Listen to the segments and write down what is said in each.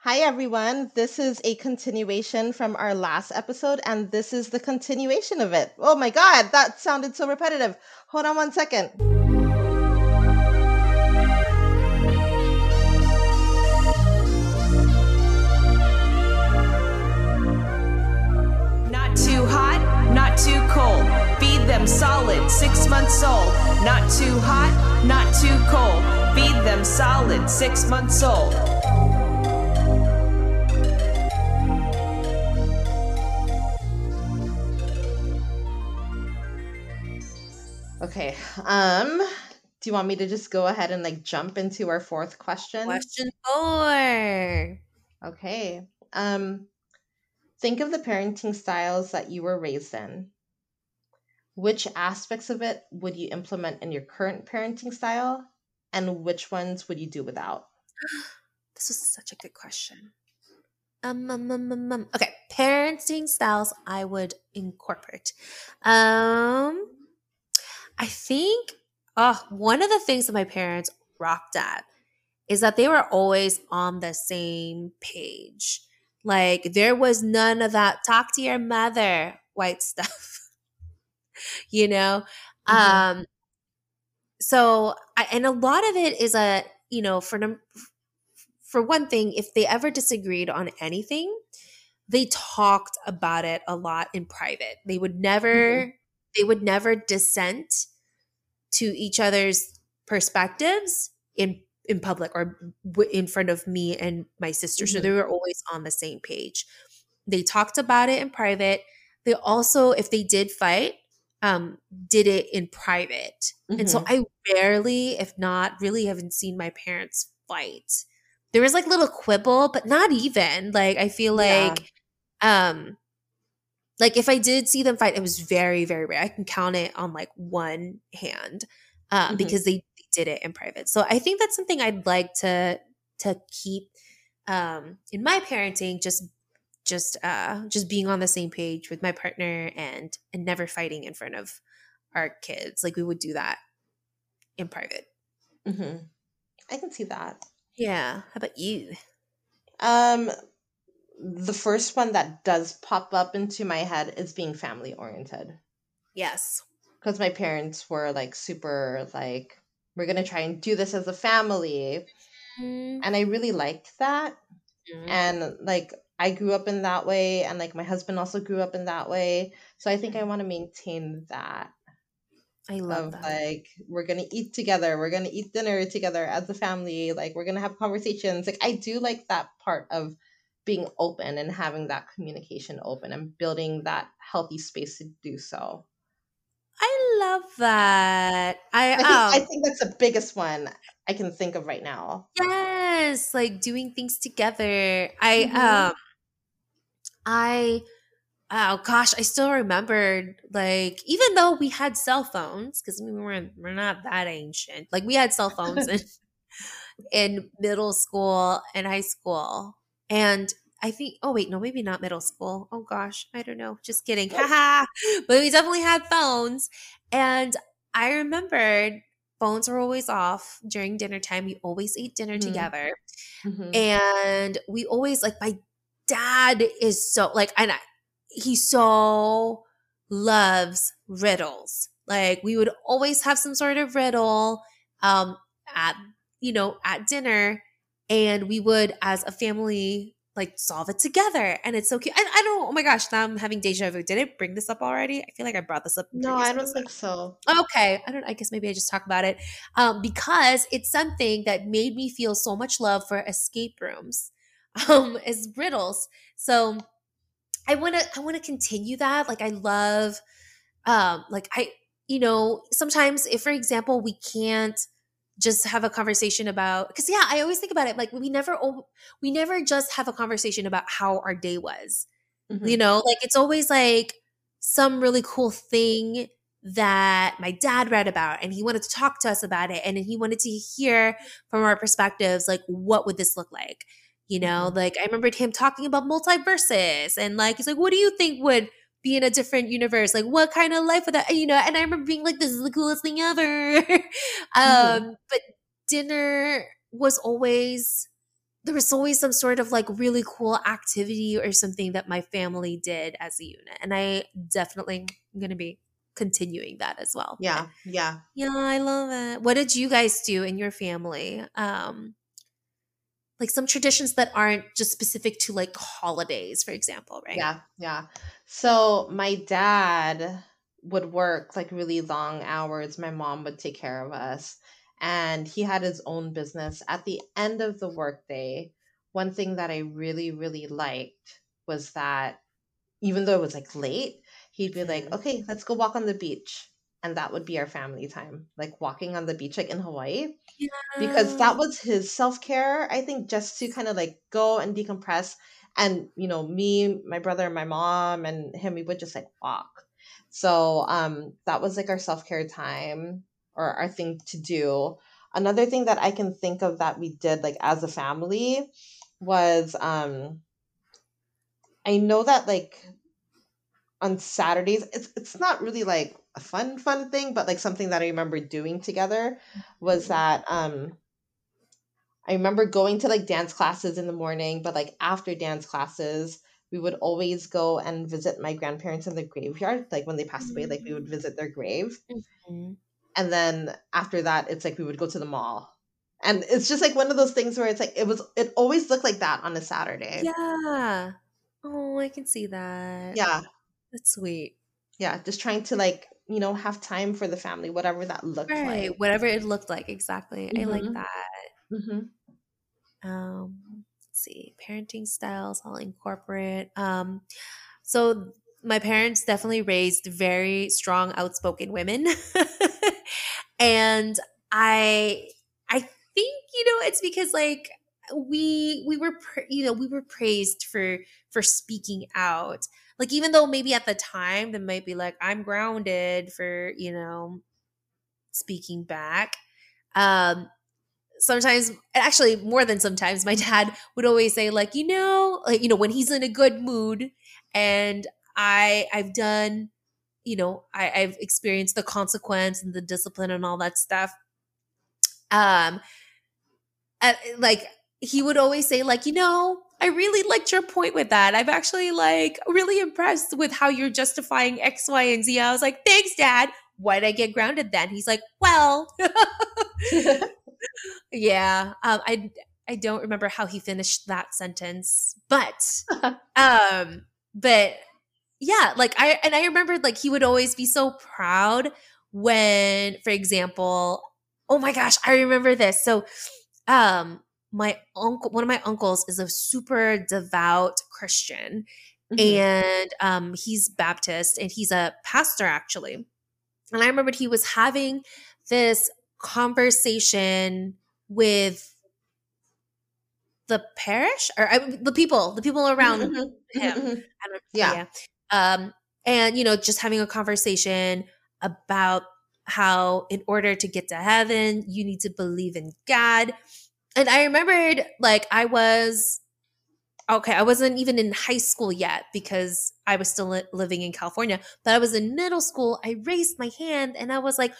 Hi, everyone. This is a continuation from our last episode, and this is the continuation of it. Oh my God, that sounded so repetitive. Hold on one second. Not too hot, not too cold. Feed them solid, six months old. Not too hot, not too cold. Feed them solid, six months old. Okay. Um, do you want me to just go ahead and like jump into our fourth question? Question four. Okay. Um, think of the parenting styles that you were raised in. Which aspects of it would you implement in your current parenting style, and which ones would you do without? This is such a good question. Um, um, um, um, um. Okay, parenting styles I would incorporate. Um, I think uh, one of the things that my parents rocked at is that they were always on the same page. Like there was none of that talk to your mother white stuff. you know? Mhm. Um so I, and a lot of it is a, you know, for num- for one thing, if they ever disagreed on anything, they talked about it a lot in private. They would never they would never dissent to each other's perspectives in in public or w- in front of me and my sister. So Mhm. they were always on the same page. They talked about it in private. They also, if they did fight, um, did it in private. And so I rarely, if not really, haven't seen my parents fight. There was like little quibble, but not even. Like I feel Yeah. like um like if I did see them fight, it was very, very rare. I can count it on like one hand. Um, Mhm. because they, did it in private. So I think that's something I'd like to to keep um in my parenting, just just uh just being on the same page with my partner and and never fighting in front of our kids. Like we would do that in private. hmm I can see that. Yeah. How about you? Um, the first one that does pop up into my head is being family oriented. Yes. because my parents were like super like we're gonna try and do this as a family Mm-hmm. and i really liked that Mm. and like i grew up in that way and like my husband also grew up in that way so i think i want to maintain that I love that. like we're gonna eat together we're gonna eat dinner together as a family like we're gonna have conversations like i do like that part of being open and having that communication open and building that healthy space to do so I love that. I, I think, um, I think that's the biggest one I can think of right now. Yes, like doing things together. I Mhm. um I oh gosh, I still remembered like even though we had cell phones cuz we weren't we're not that ancient. Like we had cell phones in in middle school and high school. And I think oh wait, no, maybe not middle school. Oh gosh, I don't know. Just kidding. Haha. but we definitely had phones and I remembered phones were always off during dinner time. We always ate dinner Mhm. together. Mhm. And we always like my dad is so like and I, he so loves riddles. Like we would always have some sort of riddle um at you know at dinner and we would as a family like solve it together and it's so cute. And I don't know, oh my gosh, now I'm having deja vu. Did I bring this up already? I feel like I brought this up. No, I don't think so. Okay, I don't. I guess maybe I just talk about it um, because it's something that made me feel so much love for escape rooms, um, as riddles. So I want to. I want to continue that. Like I love, um, like I, you know, sometimes if, for example, we can't just have a conversation about because yeah, I always think about it like we never we never just have a conversation about how our day was Mhm. you know like it's always like some really cool thing that my dad read about and he wanted to talk to us about it and he wanted to hear from our perspectives like what would this look like you know Mhm. like i remembered him talking about multiverses and like he's like what do you think would be in a different universe like what kind of life would that you know and i remember being like this is the coolest thing ever um but dinner was always there was always some sort of like really cool activity or something that my family did as a unit. And I definitely am going to be continuing that as well. Yeah, yeah. Yeah, I love it. What did you guys do in your family? Um like some traditions that aren't just specific to like holidays, for example, right? Yeah, yeah. So my dad would work like really long hours. My mom would take care of us. And he had his own business. At the end of the workday, one thing that I really, really liked was that even though it was like late, he'd be like, Mhm. okay, let's go walk on the beach. And that would be our family time, like walking on the beach, like in Hawaii. Because that was his self-care i think just to kind of like go and decompress. And you know me my brother my mom and him we would just like walk. So um that was like our self-care time or our thing to do. Another thing that i can think of that we did like as a family was um i know that like on saturdays it's it's not really like a fun fun thing but like something that i remember doing together was that um I remember going to like dance classes in the morning, but like after dance classes, we would always go and visit my grandparents in the graveyard. Like when they passed away, like we would visit their grave. Mhm. And then after that, it's like we would go to the mall. And it's just like one of those things where it's like it was it always looked like that on a Saturday. Yeah. Oh, I can see that. Yeah. That's sweet. Yeah. Just trying to like, you know, have time for the family, whatever that looked Right. like. Whatever it looked like. Exactly. I like Mhm. that. hmm Um, let's see. Parenting styles, I'll incorporate. Um, so my parents definitely raised very strong, outspoken women. and I I think, you know, it's because like we we were you know, we were praised for for speaking out. Like even though maybe at the time they might be like I'm grounded for, you know, speaking back. Um sometimes actually more than sometimes my dad would always say like you know like you know when he's in a good mood and i i've done you know I, i've experienced the consequence and the discipline and all that stuff um at, like he would always say like you know i really liked your point with that. I'm actually like really impressed with how you're justifying x y and z. I was like thanks dad. Why did i get grounded then? He's like well. Yeah um i i don't remember how he finished that sentence but um but yeah like i and i remembered like he would always be so proud when for example oh my gosh i remember this. So um my uncle one of my uncles is a super devout christian Mhm. and um he's baptist and he's a pastor actually and i remembered he was having this conversation with the parish or I, the people the people around Mhm, mhm, him. mhm. I don't Yeah. yeah. Um, and you know, just having a conversation about how in order to get to heaven, you need to believe in God. And I remembered like I was okay, I wasn't even in high school yet because I was still li- living in California, but I was in middle school. I raised my hand and I was like,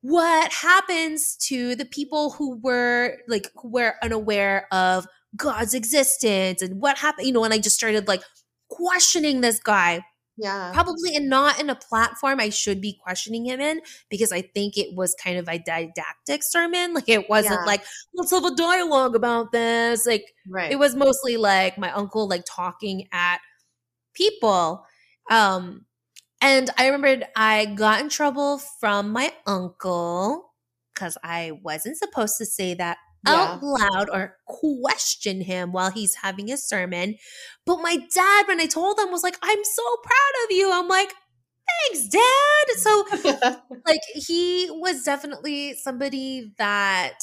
what happens to the people who were like who were unaware of God's existence and what happened, you know, and I just started like questioning this guy Yeah. probably and not in a platform I should be questioning him in because I think it was kind of a didactic sermon. Like it wasn't Yeah. like, let's have a dialogue about this. Like Right. it was mostly like my uncle like talking at people. Um and I remembered I got in trouble from my uncle because I wasn't supposed to say that out loud or question him while he's having a sermon. But my dad, when I told him, was like, I'm so proud of you. I'm like, thanks, dad. So like he was definitely somebody that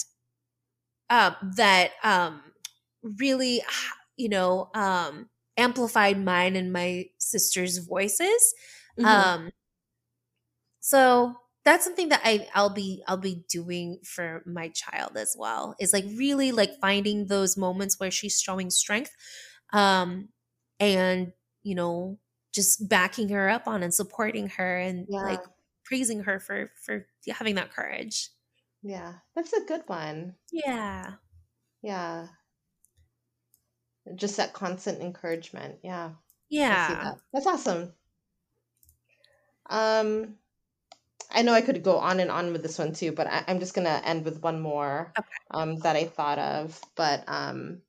um that um really you know um amplified mine and my sister's voices Mhm. um so that's something that I I'll be I'll be doing for my child as well is like really like finding those moments where she's showing strength um and you know just backing her up on and supporting her and Yeah. like praising her for for having that courage yeah. That's a good one. yeah Yeah. Just that constant encouragement. Yeah. Yeah. that. That's awesome. Um, I know I could go on and on with this one too, but I, I'm just gonna end with one more Okay. um, that I thought of. But um,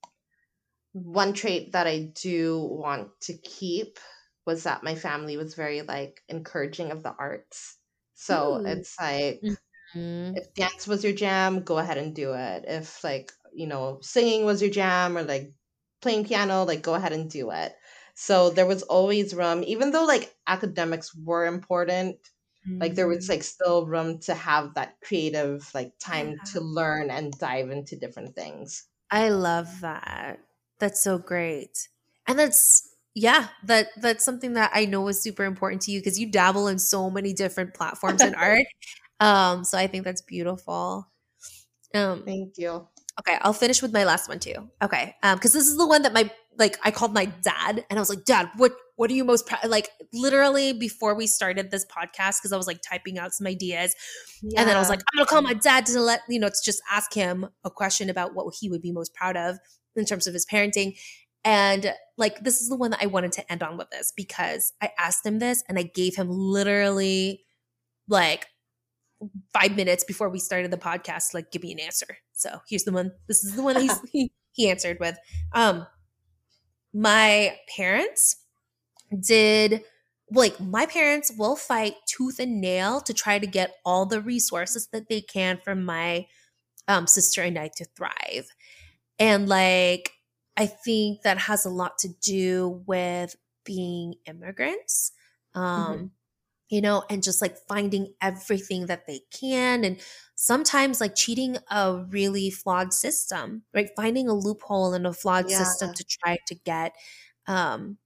one trait that I do want to keep was that my family was very like encouraging of the arts. So Ooh. it's like Mhm. if dance was your jam, go ahead and do it. If like, you know, singing was your jam or like playing piano, like go ahead and do it. So there was always room, even though like academics were important, like there was Mhm. like still room to have that creative like time Yeah. to learn and dive into different things. I love that. That's so great. And that's yeah, that that's something that I know is super important to you because you dabble in so many different platforms in art. Um, so I think that's beautiful. Um, Thank you. okay, I'll finish with my last one too. Okay, um, because this is the one that my like I called my dad and I was like, Dad, what what are you most proud? Like literally before we started this podcast, because I was like typing out some ideas, and then I was like, I'm gonna call my dad to let you know to just ask him a question about what he would be most proud of in terms of his parenting. And like this is the one that I wanted to end on with this because I asked him this and I gave him literally like five minutes before we started the podcast, like give me an answer. So here's the one. This is the one he's, he he answered with. Um, my parents did like my parents will fight tooth and nail to try to get all the resources that they can from my um, sister and I to thrive. And like, I think that has a lot to do with being immigrants. Um, you know, and just like finding everything that they can and sometimes like cheating a really flawed system, right? Finding a loophole in a flawed Yeah. system to try to get um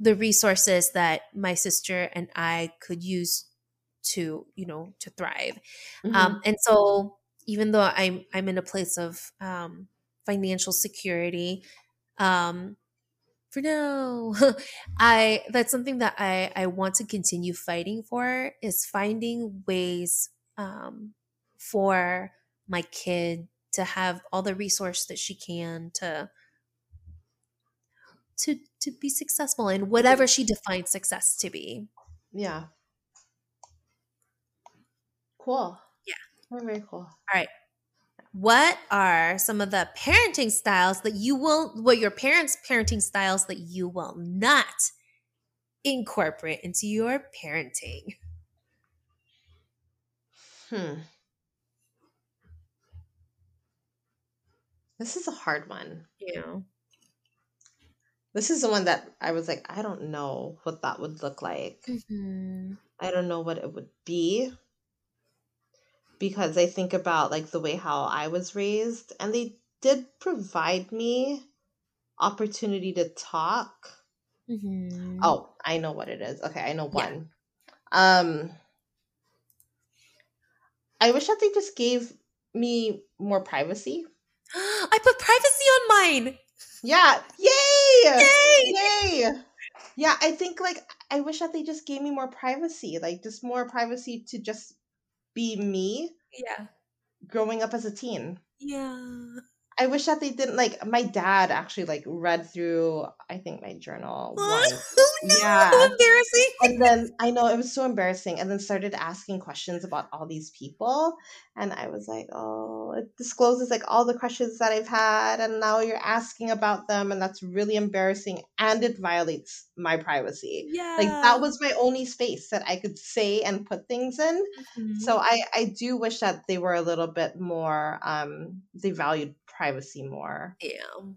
the resources that my sister and I could use to, you know, to thrive. Mhm. Um, and so even though I'm I'm in a place of um, financial security, um, for now, I that's something that I I want to continue fighting for is finding ways um, for my kid to have all the resource that she can to to to be successful in whatever she defines success to be. yeah. Cool. Yeah. Very, very cool. All right. What are some of the parenting styles that you will what your parents parenting styles that you will not incorporate into your parenting Hmm. This is a hard one. you know This is the one that I was like, I don't know what that would look like. Mhm. I don't know what it would be because I think about like the way how I was raised and they did provide me opportunity to talk. Mhm. Oh, I know what it is. Okay, I know Yeah. one. Um I wish that they just gave me more privacy. i put privacy on mine Yeah. Yay! Yay! Yay! Yeah, I think like I wish that they just gave me more privacy, like just more privacy to just be me yeah growing up as a teen. yeah I wish that they didn't like my dad actually like read through I think my journal once. oh no Yeah. embarrassing And then I know it was so embarrassing and then started asking questions about all these people and I was like, "Oh, it discloses like all the questions that I've had and now you're asking about them and that's really embarrassing and it violates my privacy." yeah Like that was my only space that I could say and put things in. Mhm. So I I do wish that they were a little bit more um they valued privacy more. yeah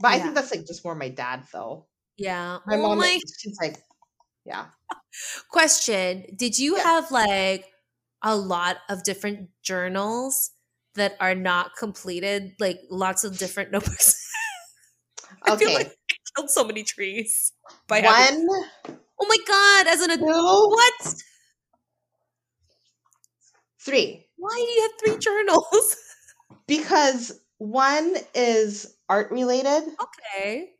But I Yeah. think that's like just more my dad though. yeah My oh mom my she's like yeah. question did you Yeah. have like a lot of different journals that are not completed like lots of different notebooks I feel like I killed so many trees by having- oh my god as an adult two, what three. why do you have three journals Because one is art related. okay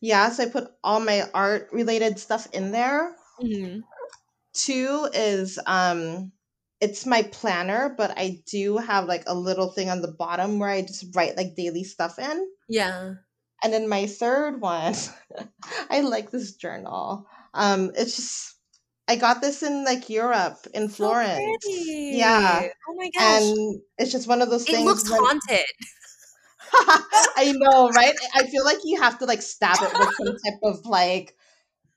Yeah, so I put all my art related stuff in there. Mhm. Two is um it's my planner, but I do have like a little thing on the bottom where I just write like daily stuff in. yeah And then my third one, I like this journal. Um, it's just I got this in like Europe in Florence. pretty. Yeah. Oh my gosh. And it's just one of those it things. It looks when- haunted. I know, right? I feel like you have to like stab it with some type of like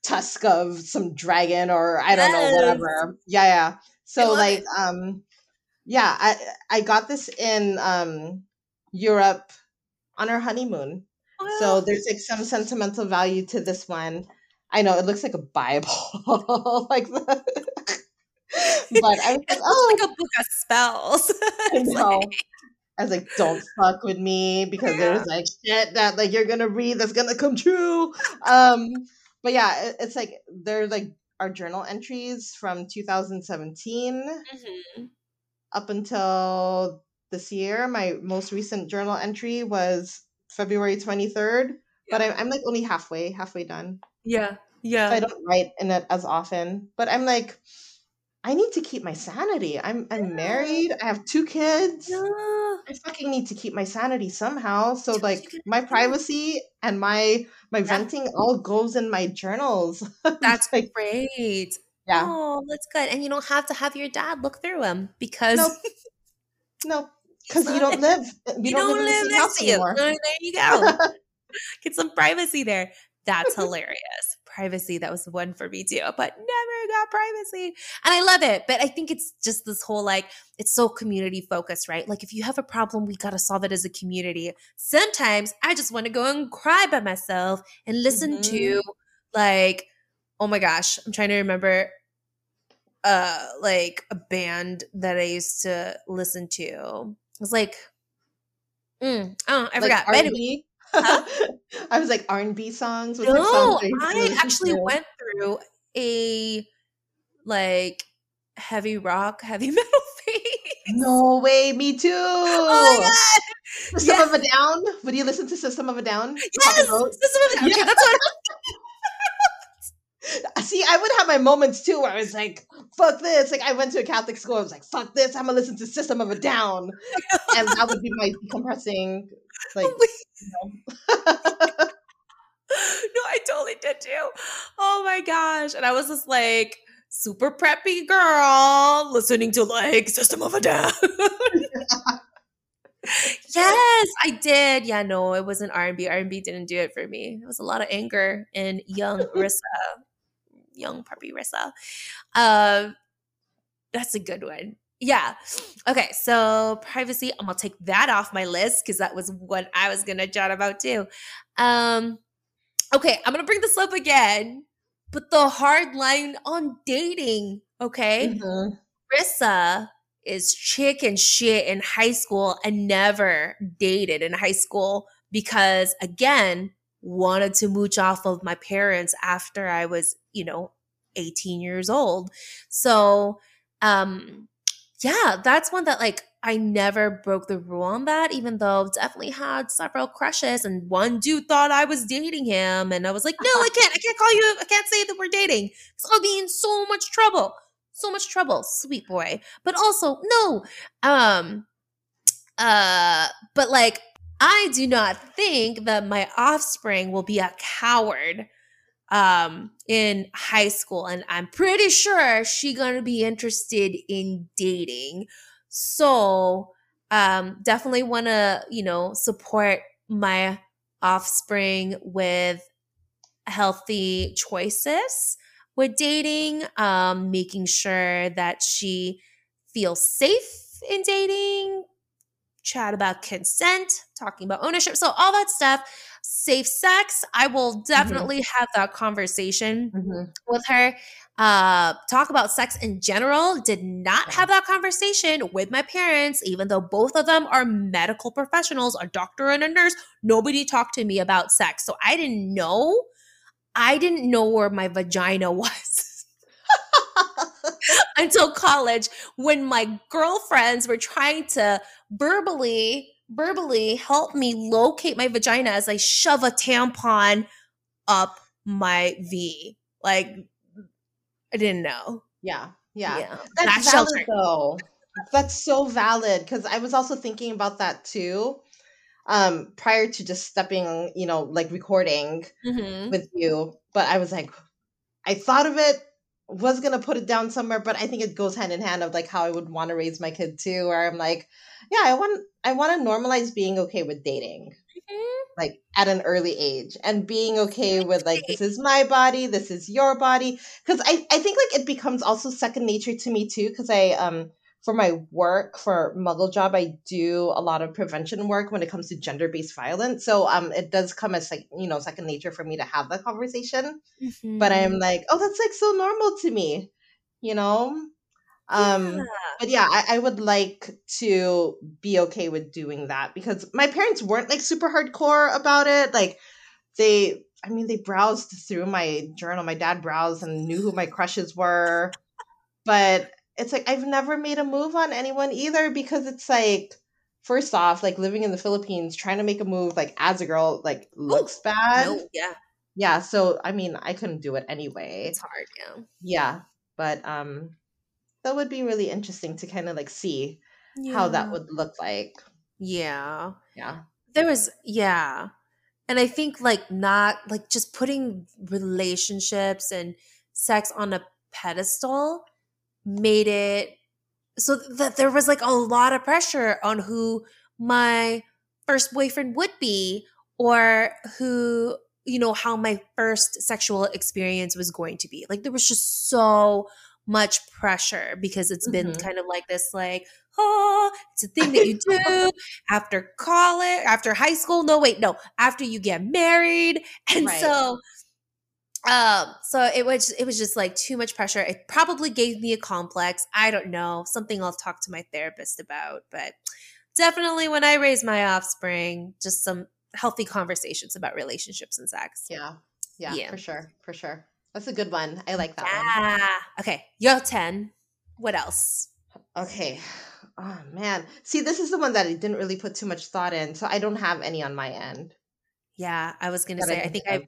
tusk of some dragon or I don't know, whatever. Yeah, yeah. So like it. um yeah, I I got this in um Europe on our honeymoon. So there's like some sentimental value to this one. I know it looks like a Bible, like the, but I was like, oh, like a book of spells. I know. I was like, don't fuck with me because Yeah. there's like shit that like you're gonna read that's gonna come true. Um, but yeah, it, it's like they're like our journal entries from 2017 Mhm. up until this year. My most recent journal entry was February 23rd, but I'm, I'm like only halfway, halfway done. Yeah. Yeah. So I don't write in it as often. But I'm like, I need to keep my sanity. I'm I'm married. I have two kids. Yeah. I fucking need to keep my sanity somehow. So like my privacy and my my Yeah. venting all goes in my journals. That's like great. yeah. Oh, that's good. And you don't have to have your dad look through them because Nope. No, because you don't live. You, you don't, live, in the same next house to you. anymore. There you go. Get some privacy there. That's hilarious. Privacy, that was one for me too, but never got privacy. And I love it. But I think it's just this whole like, it's so community focused, right? Like, if you have a problem, we got to solve it as a community. Sometimes I just want to go and cry by myself and listen Mhm. to, like, oh my gosh, I'm trying to remember uh like a band that I used to listen to. It was like mm, oh, I like forgot. Anyway, R&B. Huh? I was like R and B songs. What's like no, songs that you used to I actually went through a like heavy rock, heavy metal phase. No way, me too. Oh my god! System Yeah. of a Down. Would you listen to System of a Down? Yes, System of a Down. Yeah. that's what. See, I would have my moments too where I was like, fuck this. Like, I went to a Catholic school. I was like, fuck this. I'm going to listen to System of a Down. and that would be my decompressing, like, you know. no, I totally did too. Oh my gosh. And I was just like super preppy girl listening to like System of a Down. yes, I did. Yeah, no, it wasn't R&B. R&B didn't do it for me. It was a lot of anger in young Rissa, young preppy Rissa. Um, that's a good one. Yeah. Okay. So privacy, I'm gonna take that off my list because that was what I was gonna chat about too. Um, okay, I'm gonna bring this up again, but the hard line on dating. Okay, Mhm. Rissa is chicken shit in high school and never dated in high school because again wanted to mooch off of my parents after I was, you know, 18 years old. So, um yeah, that's one that like I never broke the rule on that, even though I've definitely had several crushes and one dude thought I was dating him. And I was like, no, I can't, I can't call you, I can't say that we're dating. Because I'll be in so much trouble. So much trouble, sweet boy. But also, no. Um uh, but like I do not think that my offspring will be a coward um in high school and i'm pretty sure she gonna be interested in dating so um definitely want to you know support my offspring with healthy choices with dating um making sure that she feels safe in dating chat about consent talking about ownership so all that stuff safe sex. I will definitely have that conversation Mhm. with her uh talk about sex in general. Did not have that conversation with my parents even though both of them are medical professionals a doctor and a nurse. Nobody talked to me about sex. So i didn't know. I didn't know where my vagina was until college when my girlfriends were trying to verbally verbally help me locate my vagina as I shove a tampon up my V. Like I didn't know. Yeah, yeah. Yeah. That's That valid though. That's so valid because I was also thinking about that too. um prior to just stepping, you know, like recording Mhm. with you, but I was like I thought of it was going to put it down somewhere, but I think it goes hand in hand of like how I would want to raise my kid too where I'm like, yeah, I want I want to normalize being okay with dating. Mhm. like at an early age and being okay with like this is my body this is your body. Because I, I think like it becomes also second nature to me too because i um for my work for muggle job i do a lot of prevention work when it comes to gender-based violence. So um it does come as like you know second nature for me to have that conversation. But i'm like oh that's like so normal to me you know? Um Yeah. but yeah I, I would like to be okay with doing that because my parents weren't like super hardcore about it. Like they i mean they browsed through my journal. My dad browsed and knew who my crushes were. But it's like i've never made a move on anyone either because it's like first off like living in the philippines trying to make a move like as a girl like looks bad No, yeah, yeah so i mean i couldn't do it anyway it's hard. Yeah. yeah but um that would be really interesting to kind of like see how that would look like Yeah. yeah There was yeah. And I think like not like just putting relationships and sex on a pedestal made it so that there was like a lot of pressure on who my first boyfriend would be or who you know how my first sexual experience was going to be like there was just so much pressure because it's been Mhm. kind of like this like oh it's a thing that you do after college after high school no wait no after you get married and Right. so um so it was it was just like too much pressure. It probably gave me a complex. I don't know something i'll talk to my therapist about but definitely when i raise my offspring just some healthy conversations about relationships and sex. Yeah. Yeah, Yeah. for sure for sure. That's a good one. I like that yeah. Okay you're 10 what else? Okay. Oh man. See this is the one that i didn't really put too much thought in so i don't have any on my end. Yeah i was gonna That say i can think i.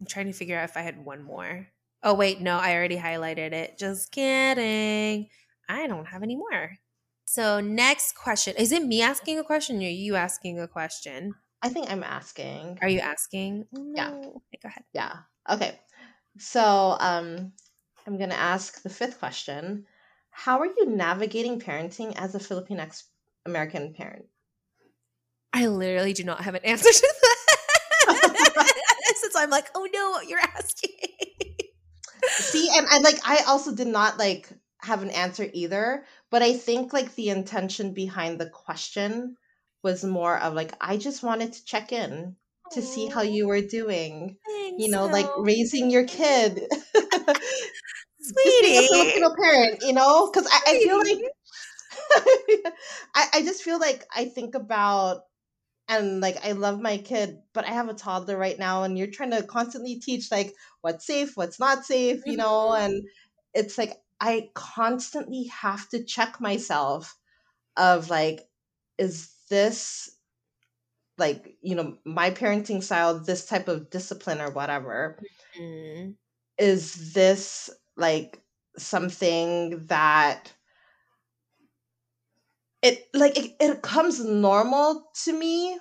i'm trying to figure out if i had one more. Oh wait no i already highlighted it. Just kidding. I don't have any more. So next question. Is it me asking a question or you asking a question? I think i'm asking. Are you asking? Yeah. no. Okay, go ahead. yeah. Okay. So um i'm gonna ask the fifth question. How are you navigating parenting as a filipino american parent? I literally do not have an answer to that. Since I'm like, oh no, you're asking. See, and I like I also did not like have an answer either, but I think like the intention behind the question was more of like I just wanted to check in to see how you were doing. You know, like raising your kid. Just being a Sweetie. Filipino parent, you know? Because I, I feel like I, I just feel like I think about and like I love my kid, but I have a toddler right now, and you're trying to constantly teach like what's safe, what's not safe, you know, Mhm. and it's like I constantly have to check myself of like, is this like you know my parenting style, this type of discipline or whatever, Mm. is this like something that it like it, it comes normal to me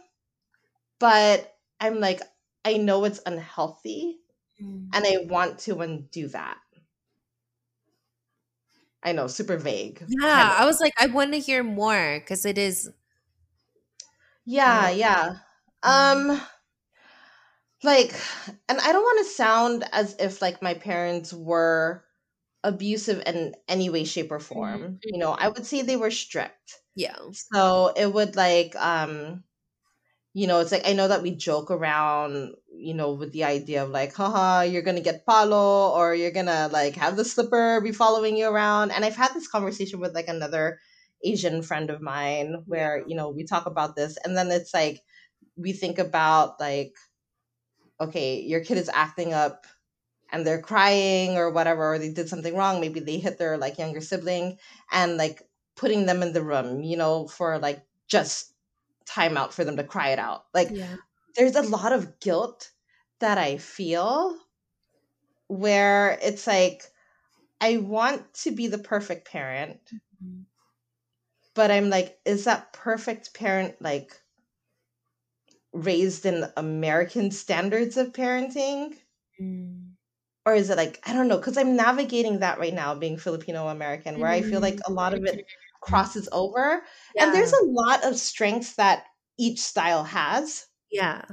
but i'm like i know it's unhealthy Mm. and i want to undo that i know super vague kind Yeah, of. I was like, I want to hear more because it is. yeah Yeah. yeah um like and i don't want to sound as if like my parents were abusive in any way shape or form you know i would say they were strict Yeah. So it would like um you know, it's like I know that we joke around, you know, with the idea of like, haha, you're gonna get palo or you're gonna like have the slipper be following you around. And I've had this conversation with like another Asian friend of mine where, you know, we talk about this and then it's like we think about like, okay, your kid is acting up and they're crying or whatever, or they did something wrong, maybe they hit their like younger sibling and like putting them in the room, you know, for like just time out for them to cry it out. Like Yeah. there's a lot of guilt that I feel where it's like I want to be the perfect parent, Mhm. but I'm like, is that perfect parent like raised in American standards of parenting? Mm. Or is it like, I don't know, because I'm navigating that right now, being Filipino American, where I feel like a lot of it crosses over. And there's Mm-hmm. A lot of strengths that each style has. Yeah.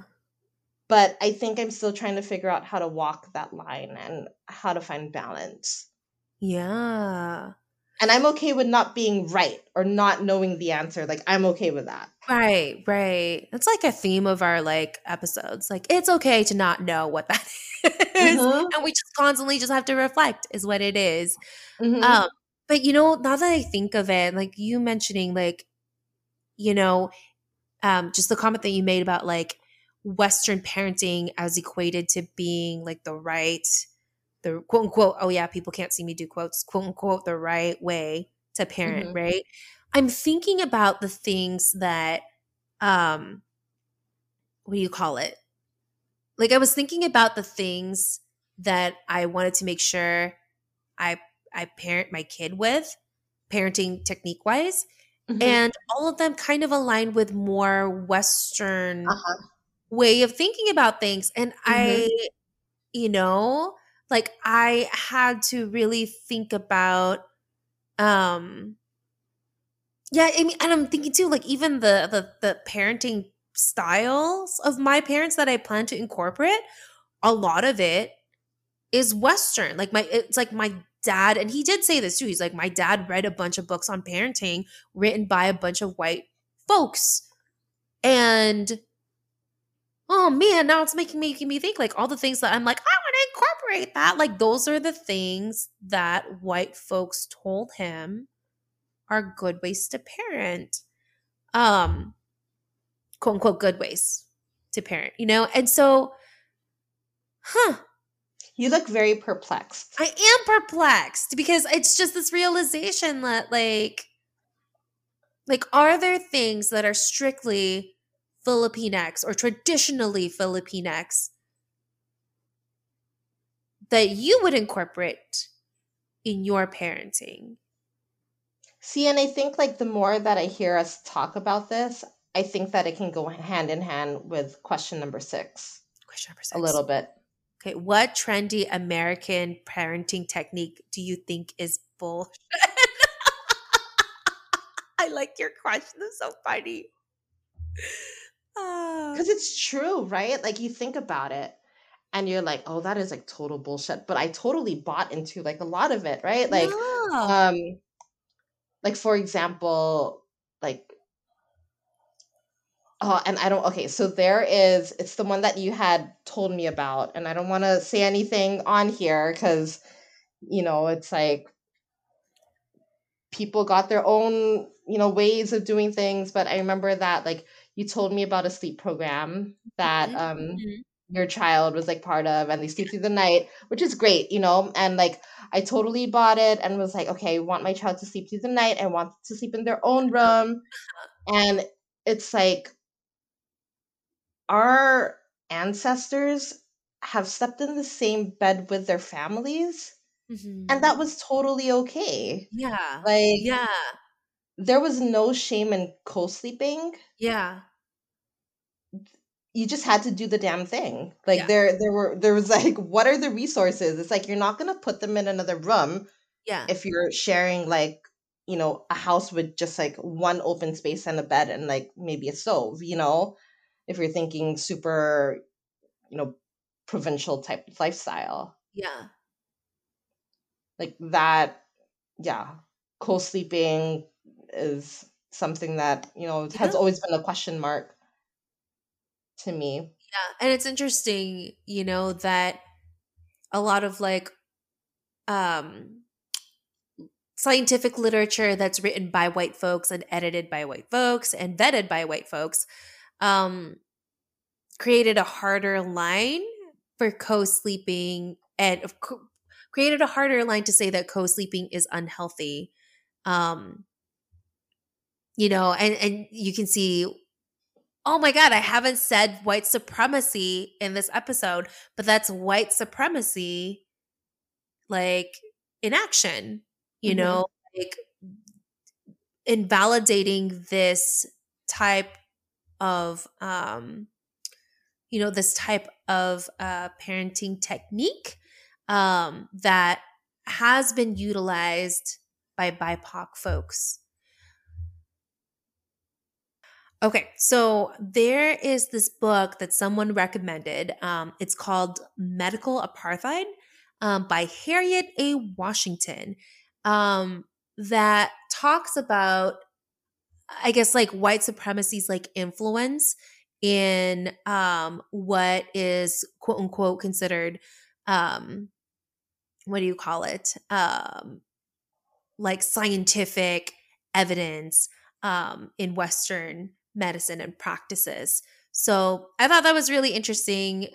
But I think I'm still trying to figure out how to walk that line and how to find balance. Yeah. And I'm okay with not being right or not knowing the answer. Like, I'm okay with that. Right, right. It's like a theme of our like episodes. Like it's okay to not know what that is. Mhm, And we just constantly just have to reflect is what it is. mhm. Um, but you know, now that I think of it, like you mentioning like, you know, um, just the comment that you made about like Western parenting as equated to being like the right, the quote unquote, oh yeah, people can't see me do quotes, quote unquote, the right way to parent, Mhm. right? I'm thinking about the things that, um, what do you call it? Like I was thinking about the things that I wanted to make sure I I parent my kid with, parenting technique wise, Mhm. and all of them kind of align with more Western Uh-huh. way of thinking about things. And I, you know, like I had to really think about um yeah, I mean, and I'm thinking too, like even the the the parenting styles of my parents that I plan to incorporate, a lot of it is Western. Like my, it's like my dad, and he did say this too. He's like, my dad read a bunch of books on parenting written by a bunch of white folks, and oh man, now it's making making me think like all the things that I'm like, I want to incorporate that. Like those are the things that white folks told him are good ways to parent. Um quote unquote good ways to parent, you know? And so huh, You look very perplexed. I am perplexed because it's just this realization that like like are there things that are strictly Filipinx or traditionally Filipinx that you would incorporate in your parenting? See, and I think like the more that I hear us talk about this, I think that it can go hand in hand with question number six Question number six. a little bit. Okay, what trendy American parenting technique do you think is bullshit? I like your question. That's so funny. Because it's true, right? Like you think about it and you're like, oh, that is like total bullshit. But I totally bought into like a lot of it, right? Like, Yeah. um, like for example, like oh, and I don't okay, so there is it's the one that you had told me about, and I don't want to say anything on here because you know it's like people got their own you know ways of doing things but i remember that like you told me about a sleep program that Mhm, um mhm. your child was like part of and they sleep through the night which is great you know and like i totally bought it and was like okay i want my child to sleep through the night i want to sleep in their own room and it's like our ancestors have slept in the same bed with their families Mhm. and that was totally okay yeah. like yeah. there was no shame in co-sleeping Yeah. you just had to do the damn thing like Yeah. there there were there was like what are the resources it's like you're not going to put them in another room Yeah. if you're sharing like you know a house with just like one open space and a bed and like maybe a stove you know if you're thinking super you know provincial type of lifestyle yeah. like that yeah co-sleeping is something that you know has always been a question mark to me Yeah. And it's interesting, you know, that a lot of like um scientific literature that's written by white folks and edited by white folks and vetted by white folks um created a harder line for co-sleeping and of co- created a harder line to say that co-sleeping is unhealthy um you know and and you can see oh my god i haven't said white supremacy in this episode but that's white supremacy like in action you Mhm. know like invalidating this type of um you know, this type of uh, parenting technique um, that has been utilized by BIPOC folks. Okay, so there is this book that someone recommended. Um, it's called Medical Apartheid um, by Harriet A. Washington um, that talks about, I guess, like white supremacy's like influence in um, what is quote unquote considered, um, what do you call it? Um, like scientific evidence um, in Western medicine and practices. So I thought that was really interesting.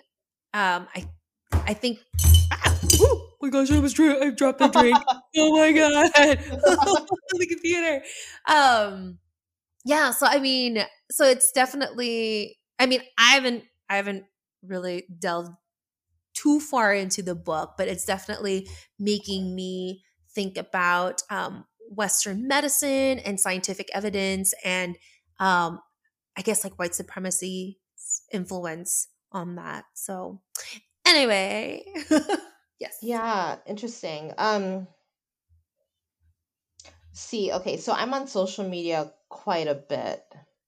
Um, I I think. Ah, oh my gosh! I was dr- I dropped the drink. oh my god! the computer. Um, yeah. So I mean, so it's definitely. I mean, I haven't I haven't really delved too far into the book, but it's definitely making me think about um, Western medicine and scientific evidence and um, I guess like white supremacy influence on that. So anyway, yes. Yeah, interesting. Um see, okay, so I'm on social media quite a bit.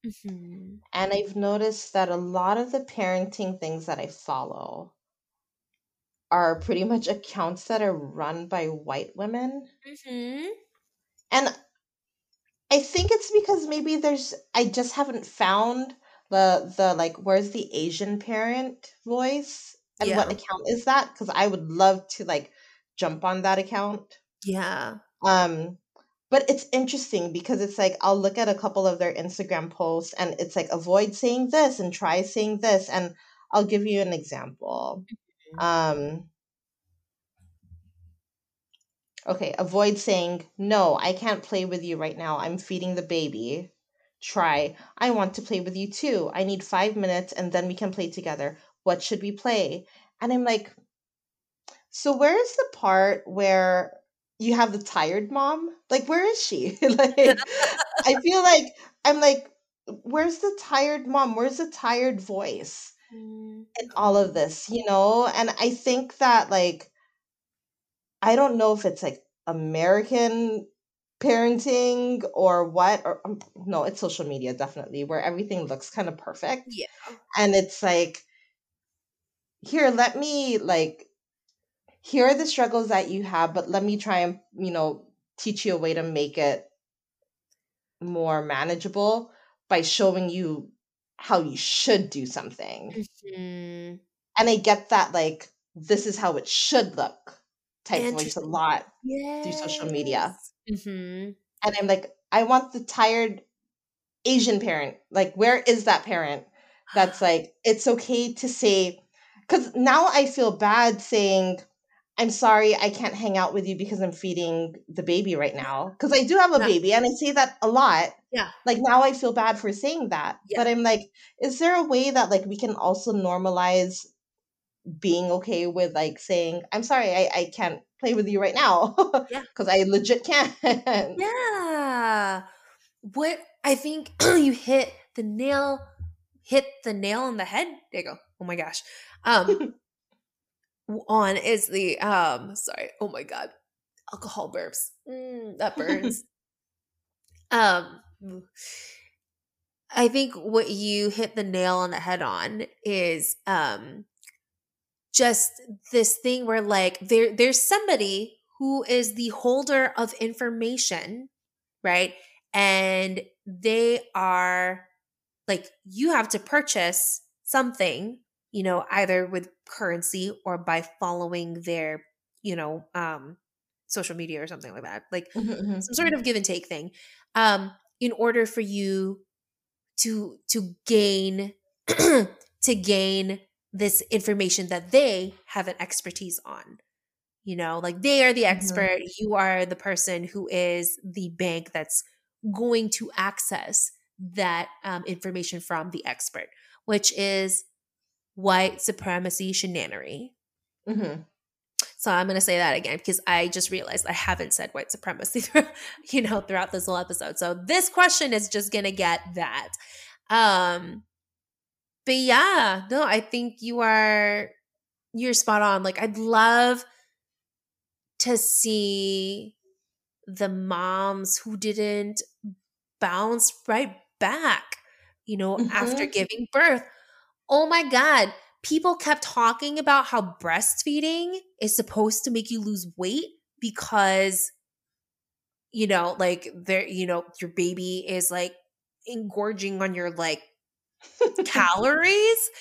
Mm-hmm. And I've noticed that a lot of the parenting things that I follow are pretty much accounts that are run by white women. Mm-hmm. And I think it's because maybe there's I just haven't found the the like where's the Asian parent voice and what account is that? Because I would love to like jump on that account. Yeah. Um, but it's interesting because it's like I'll look at a couple of their Instagram posts and it's like avoid saying this and try saying this, and I'll give you an example. Um, okay, avoid saying no, I can't play with you right now. I'm feeding the baby. Try, I want to play with you too. I need five minutes and then we can play together. What should we play? And I'm like, so where is the part where you have the tired mom? Like, where is she? like, I feel like I'm like, where's the tired mom? Where's the tired voice Mm, in all of this, you know? And I think that, like, I don't know if it's like American parenting or what, or um, no, it's social media, definitely, where everything looks kind of perfect. Yeah. And it's like, here, let me, like, here are the struggles that you have, but let me try and, you know, teach you a way to make it more manageable by showing you how you should do something. mhm. And I get that, like, this is how it should look type voice a lot Yes. through social media. Mm-hmm. And I'm like, I want the tired Asian parent. Like, where is that parent that's like, it's okay to say, because now I feel bad saying, I'm sorry, I can't hang out with you because I'm feeding the baby right now. Because I do have a Yeah. baby and I say that a lot. Yeah. Like now I feel bad for saying that. Yeah. But I'm like, is there a way that like we can also normalize being okay with like saying, I'm sorry, I, I can't play with you right now. Yeah. Because I legit can't. Yeah. What I think you hit the nail hit the nail on the head. There you go. Oh my gosh. Um on is the um sorry. Oh my god. Alcohol burps. Mm, that burns. um I think what you hit the nail on the head on is um just this thing where like there there's somebody who is the holder of information, right? And they are like you have to purchase something, you know, either with currency or by following their, you know, um social media or something like that. Like Mhm, mhm. some sort of give and take thing um in order for you to to gain to gain this information that they have an expertise on you know like they are the Mhm. expert you are the person who is the bank that's going to access that um, information from the expert which is white supremacy shenanery Mhm. so I'm going to say that again because I just realized I haven't said white supremacy, you know, throughout this whole episode. So this question is just going to get that. Um but yeah, no, I think you are you're spot on. Like I'd love to see the moms who didn't bounce right back, you know, mm-hmm. after giving birth. Oh my God. People kept talking about how breastfeeding is supposed to make you lose weight because, you know, like there, you know, your baby is like engorging on your like calories.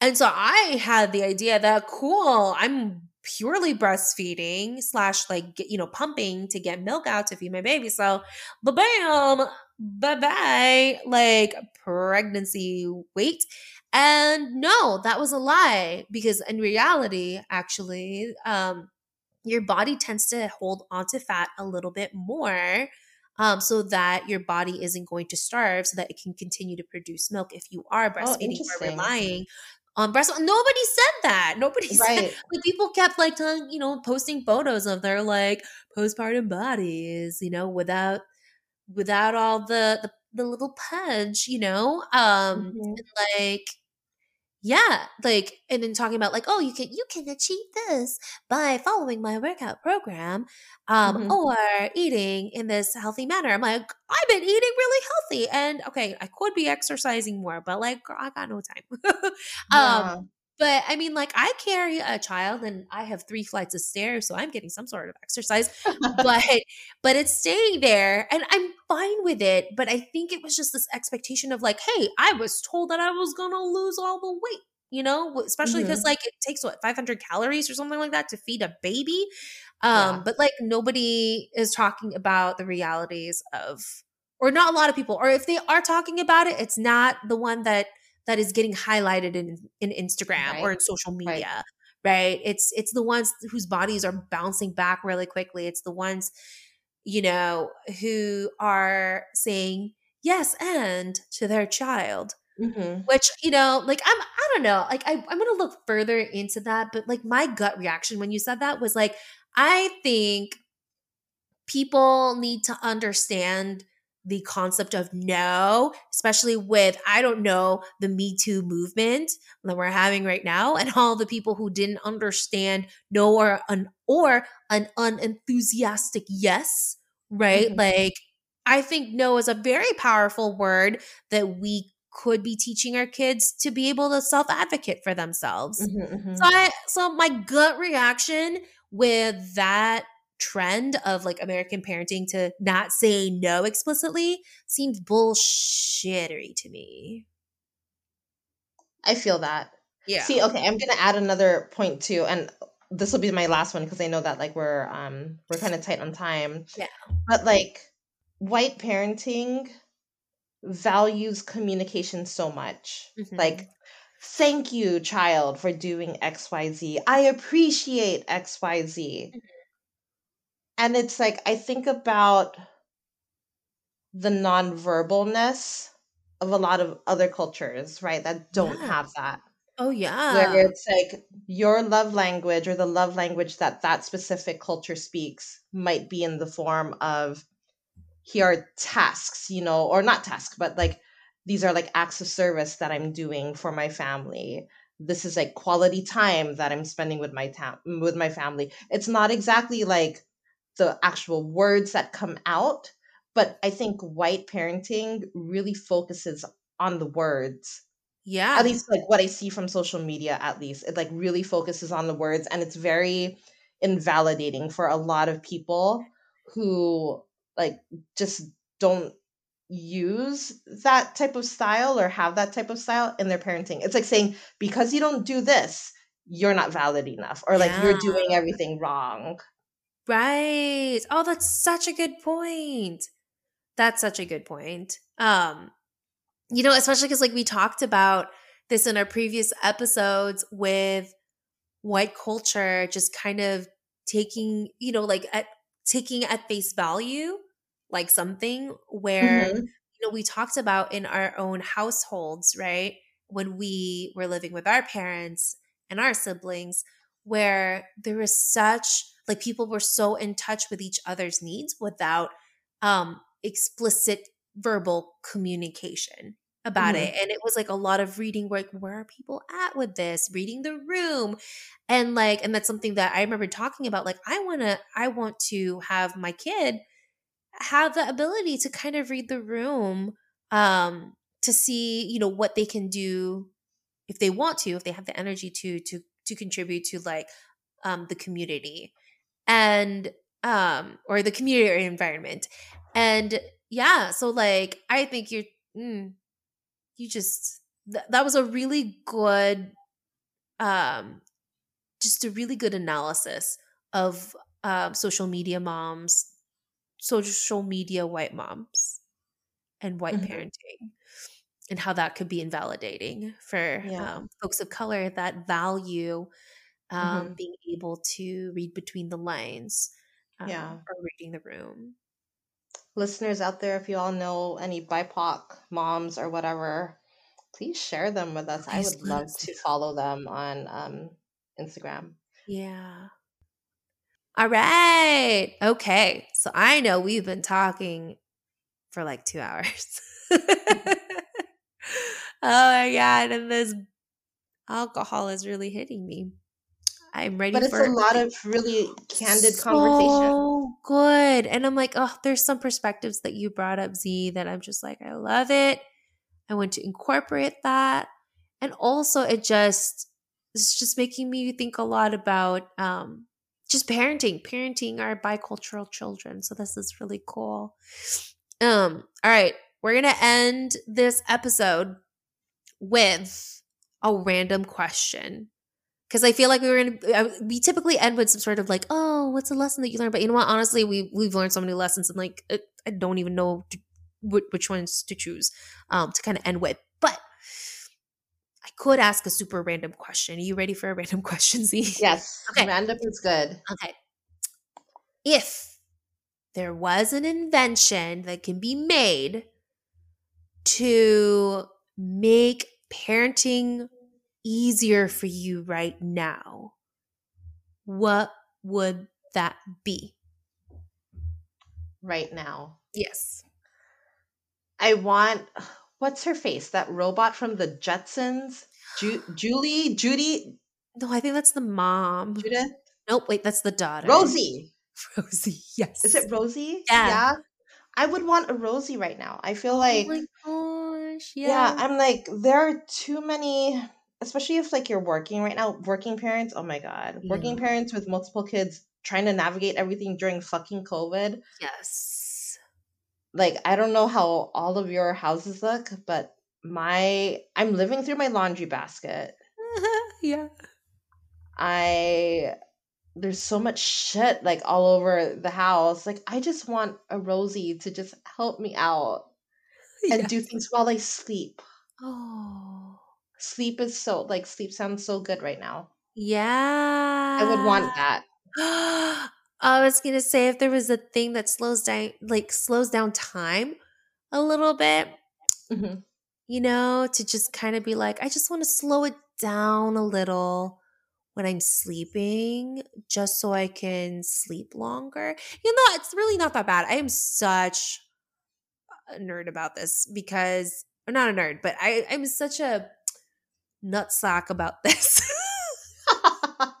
And so I had the idea that cool, I'm purely breastfeeding slash like you know pumping to get milk out to feed my baby. So, bam, bye bye, like pregnancy weight. And no, that was a lie because in reality, actually, um, your body tends to hold onto fat a little bit more. Um, so that your body isn't going to starve, so that it can continue to produce milk if you are oh, breastfeeding oh, or relying on breast. Nobody said that. Nobody right. said like people kept like telling, you know, posting photos of their like postpartum bodies, you know, without without all the the, the little pudge, you know, um, mm-hmm. like yeah like and then talking about like oh you can you can achieve this by following my workout program um mm-hmm. or eating in this healthy manner i'm like i've been eating really healthy and okay i could be exercising more but like i got no time yeah. But I mean, like, I carry a child and I have three flights of stairs, so I'm getting some sort of exercise. but but it's staying there, and I'm fine with it. But I think it was just this expectation of like, hey, I was told that I was gonna lose all the weight, you know, especially because mm-hmm. like it takes what 500 calories or something like that to feed a baby. Um, yeah. but like nobody is talking about the realities of, or not a lot of people, or if they are talking about it, it's not the one that that is getting highlighted in in Instagram right. or in social media. Right. right. It's it's the ones whose bodies are bouncing back really quickly. It's the ones, you know, who are saying yes and to their child. Mm-hmm. Which, you know, like I'm I don't know, like I, I'm gonna look further into that, but like my gut reaction when you said that was like, I think people need to understand the concept of no, especially with, I don't know, the Me Too movement that we're having right now and all the people who didn't understand no or an or an unenthusiastic yes, right? Mm-hmm. Like I think no is a very powerful word that we could be teaching our kids to be able to self advocate for themselves. Mm-hmm, mm-hmm. So I so my gut reaction with that trend of like American parenting to not say no explicitly seems bullshittery to me. I feel that. Yeah. See, okay, I'm gonna add another point too, and this will be my last one because I know that like we're um we're kind of tight on time. Yeah. But like white parenting values communication so much. Mm-hmm. Like thank you child for doing xyz i appreciate xyz mm-hmm and it's like I think about the nonverbalness of a lot of other cultures, right? That don't yeah. have that. Oh yeah. Where it's like your love language or the love language that that specific culture speaks might be in the form of here are tasks, you know, or not tasks, but like these are like acts of service that I'm doing for my family. This is like quality time that I'm spending with my town ta- with my family. It's not exactly like the actual words that come out. But I think white parenting really focuses on the words. Yeah. At least like what I see from social media, at least. It like really focuses on the words and it's very invalidating for a lot of people who like just don't use that type of style or have that type of style in their parenting. It's like saying, because you don't do this, you're not valid enough, or like yeah. you're doing everything wrong. Right. Oh, that's such a good point. That's such a good point. Um, you know, especially because like we talked about this in our previous episodes with white culture just kind of taking, you know, like at taking at face value like something where mm-hmm. you know we talked about in our own households, right? When we were living with our parents and our siblings where there was such like people were so in touch with each other's needs without um explicit verbal communication about Mhm. it and it was like a lot of reading like where are people at with this reading the room and like and that's something that i remember talking about like i want to i want to have my kid have the ability to kind of read the room um to see you know what they can do if they want to if they have the energy to to to contribute to like um the community and um or the community or environment and yeah so like i think you're mm, you just th- that was a really good um just a really good analysis of um social media moms social media white moms and white Mhm. parenting and how that could be invalidating for Yeah. um, folks of color that value um, Mhm. being able to read between the lines um, Yeah. or reading the room Listeners out there, if you all know any BIPOC moms or whatever, please share them with us. I would love to follow them on um, Instagram. Yeah. All right. Okay. So I know we've been talking for like two hours. oh my God. And this alcohol is really hitting me. I'm ready But it's for a lot of really candid conversation. So good. And I'm like, oh, there's some perspectives that you brought up, Z, that I'm just like, I love it. I want to incorporate that. And also it just it's just making me think a lot about um just parenting, parenting our bicultural children. So this is really cool. Um, all right, we're gonna end this episode with a random question because I feel like we were gonna. We typically end with some sort of like, "Oh, what's a lesson that you learned?" But you know what? Honestly, we we've learned so many lessons, and like, I don't even know to, which, which ones to choose um, to kind of end with. But I could ask a super random question. Are you ready for a random question, Z? Yes, Okay. random is good. Okay. If there was an invention that can be made to make parenting easier for you right now, what would that be? Right now, Yes. I want. What's her face? That robot from the Jetsons, Ju- Julie, Judy, No, I think that's the mom. Judith, Nope, wait, that's the daughter. Rosie. Rosie, yes. Is it Rosie? Yeah. I would want a Rosie right now. I feel Oh like my gosh. Yeah. yeah. I'm like there are too many especially if like you're working right now, working parents, oh my god. Working parents with multiple kids trying to navigate everything during fucking COVID. yes. Like I don't know how all of your houses look, but my I'm living through my laundry basket. yeah. I there's so much shit like all over the house. Like I just want a Rosie to just help me out and do things while I sleep. Oh. Sleep is so like sleep sounds so good right now. Yeah. I would want that. I was gonna say if there was a thing that slows down, like slows down time a little bit, Mhm. you know, to just kind of be like, I just want to slow it down a little when I'm sleeping, just so I can sleep longer. You know, it's really not that bad. I am such a nerd about this because, I'm not a nerd, but I, I'm such a nutsack about this.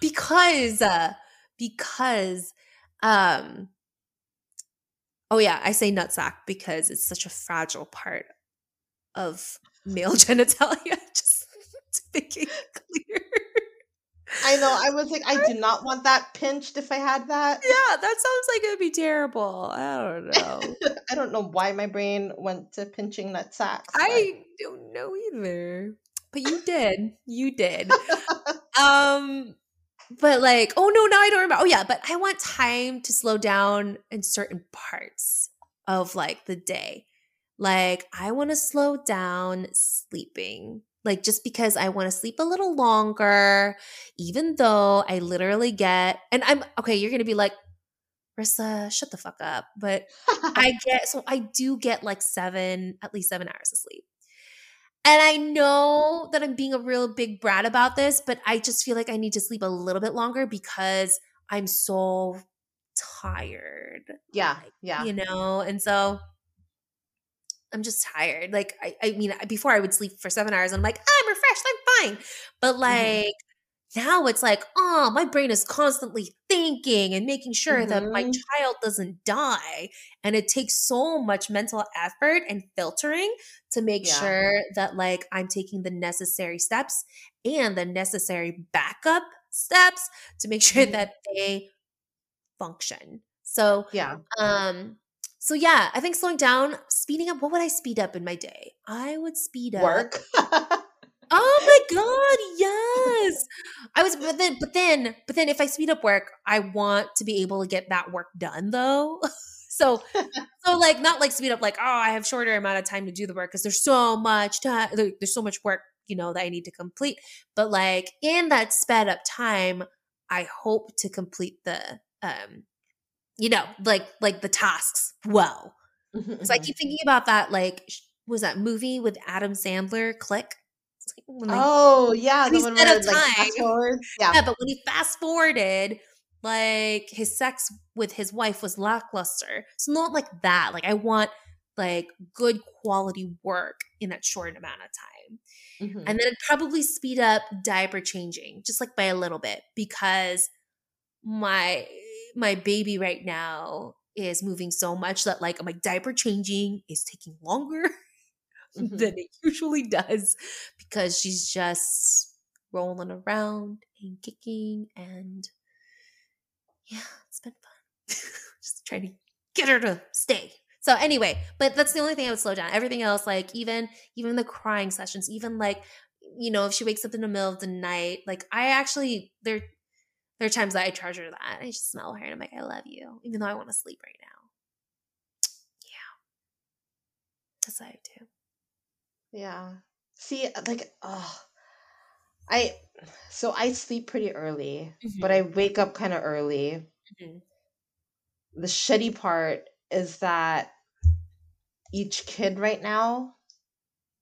because uh because um oh yeah i say nutsack because it's such a fragile part of male genitalia just to make it clear I know. I was like, I do not want that pinched if I had that. yeah that sounds like it'd be terrible i don't know I don't know why my brain went to pinching nut sacks. but- i don't know either but you did you did um but like oh no now i don't remember oh yeah but i want time to slow down in certain parts of like the day like i want to slow down sleeping like just because i want to sleep a little longer even though i literally get and i'm okay you're gonna be like Rissa, shut the fuck up. But I get so I do get like seven, at least seven hours of sleep. And I know that I'm being a real big brat about this, but I just feel like I need to sleep a little bit longer because I'm so tired. yeah, yeah. You know? And so I'm just tired. Like I, I mean, before I would sleep for seven hours, and I'm like, I'm refreshed, I'm fine. But Mhm. like now, it's like, oh, my brain is constantly thinking and making sure that my Mhm. child doesn't die, and it takes so much mental effort and filtering to make Yeah. sure that like I'm taking the necessary steps and the necessary backup steps to make sure Mhm. that they function. So Yeah. um, so yeah, I think slowing down, speeding up. What would I speed up in my day? I would speed up. Work. Oh my god, yes. I was, but then, but then, but then, if I speed up work, I want to be able to get that work done though. so, so like not like speed up, like oh, I have shorter amount of time to do the work because there's so much time. There's so much work, you know, that I need to complete. But like in that sped up time, I hope to complete the um you know, like like the tasks well. So I Mhm. keep thinking about that, like, was that movie with Adam Sandler, Click? Like Oh yeah, the he one where like. Yeah. yeah, but when he fast forwarded, like his sex with his wife was lackluster. So not like that. Like I want like good quality work in that short amount of time. Mhm. And then it'd probably speed up diaper changing, just like by a little bit, because my my baby right now is moving so much that like my diaper changing is taking longer Mhm. than it usually does because she's just rolling around and kicking and yeah, it's been fun. just trying to get her to stay. So anyway, but that's the only thing I would slow down. Everything else, like even even the crying sessions, even like you know, if she wakes up in the middle of the night, like I actually there there are times that I treasure that. I just smell her and I'm like, I love you, even though I want to sleep right now. Yeah. That's what I do. Yeah. See, like, oh, I, so I sleep pretty early, but I wake up kind of early. Mhm. The shitty part is that each kid right now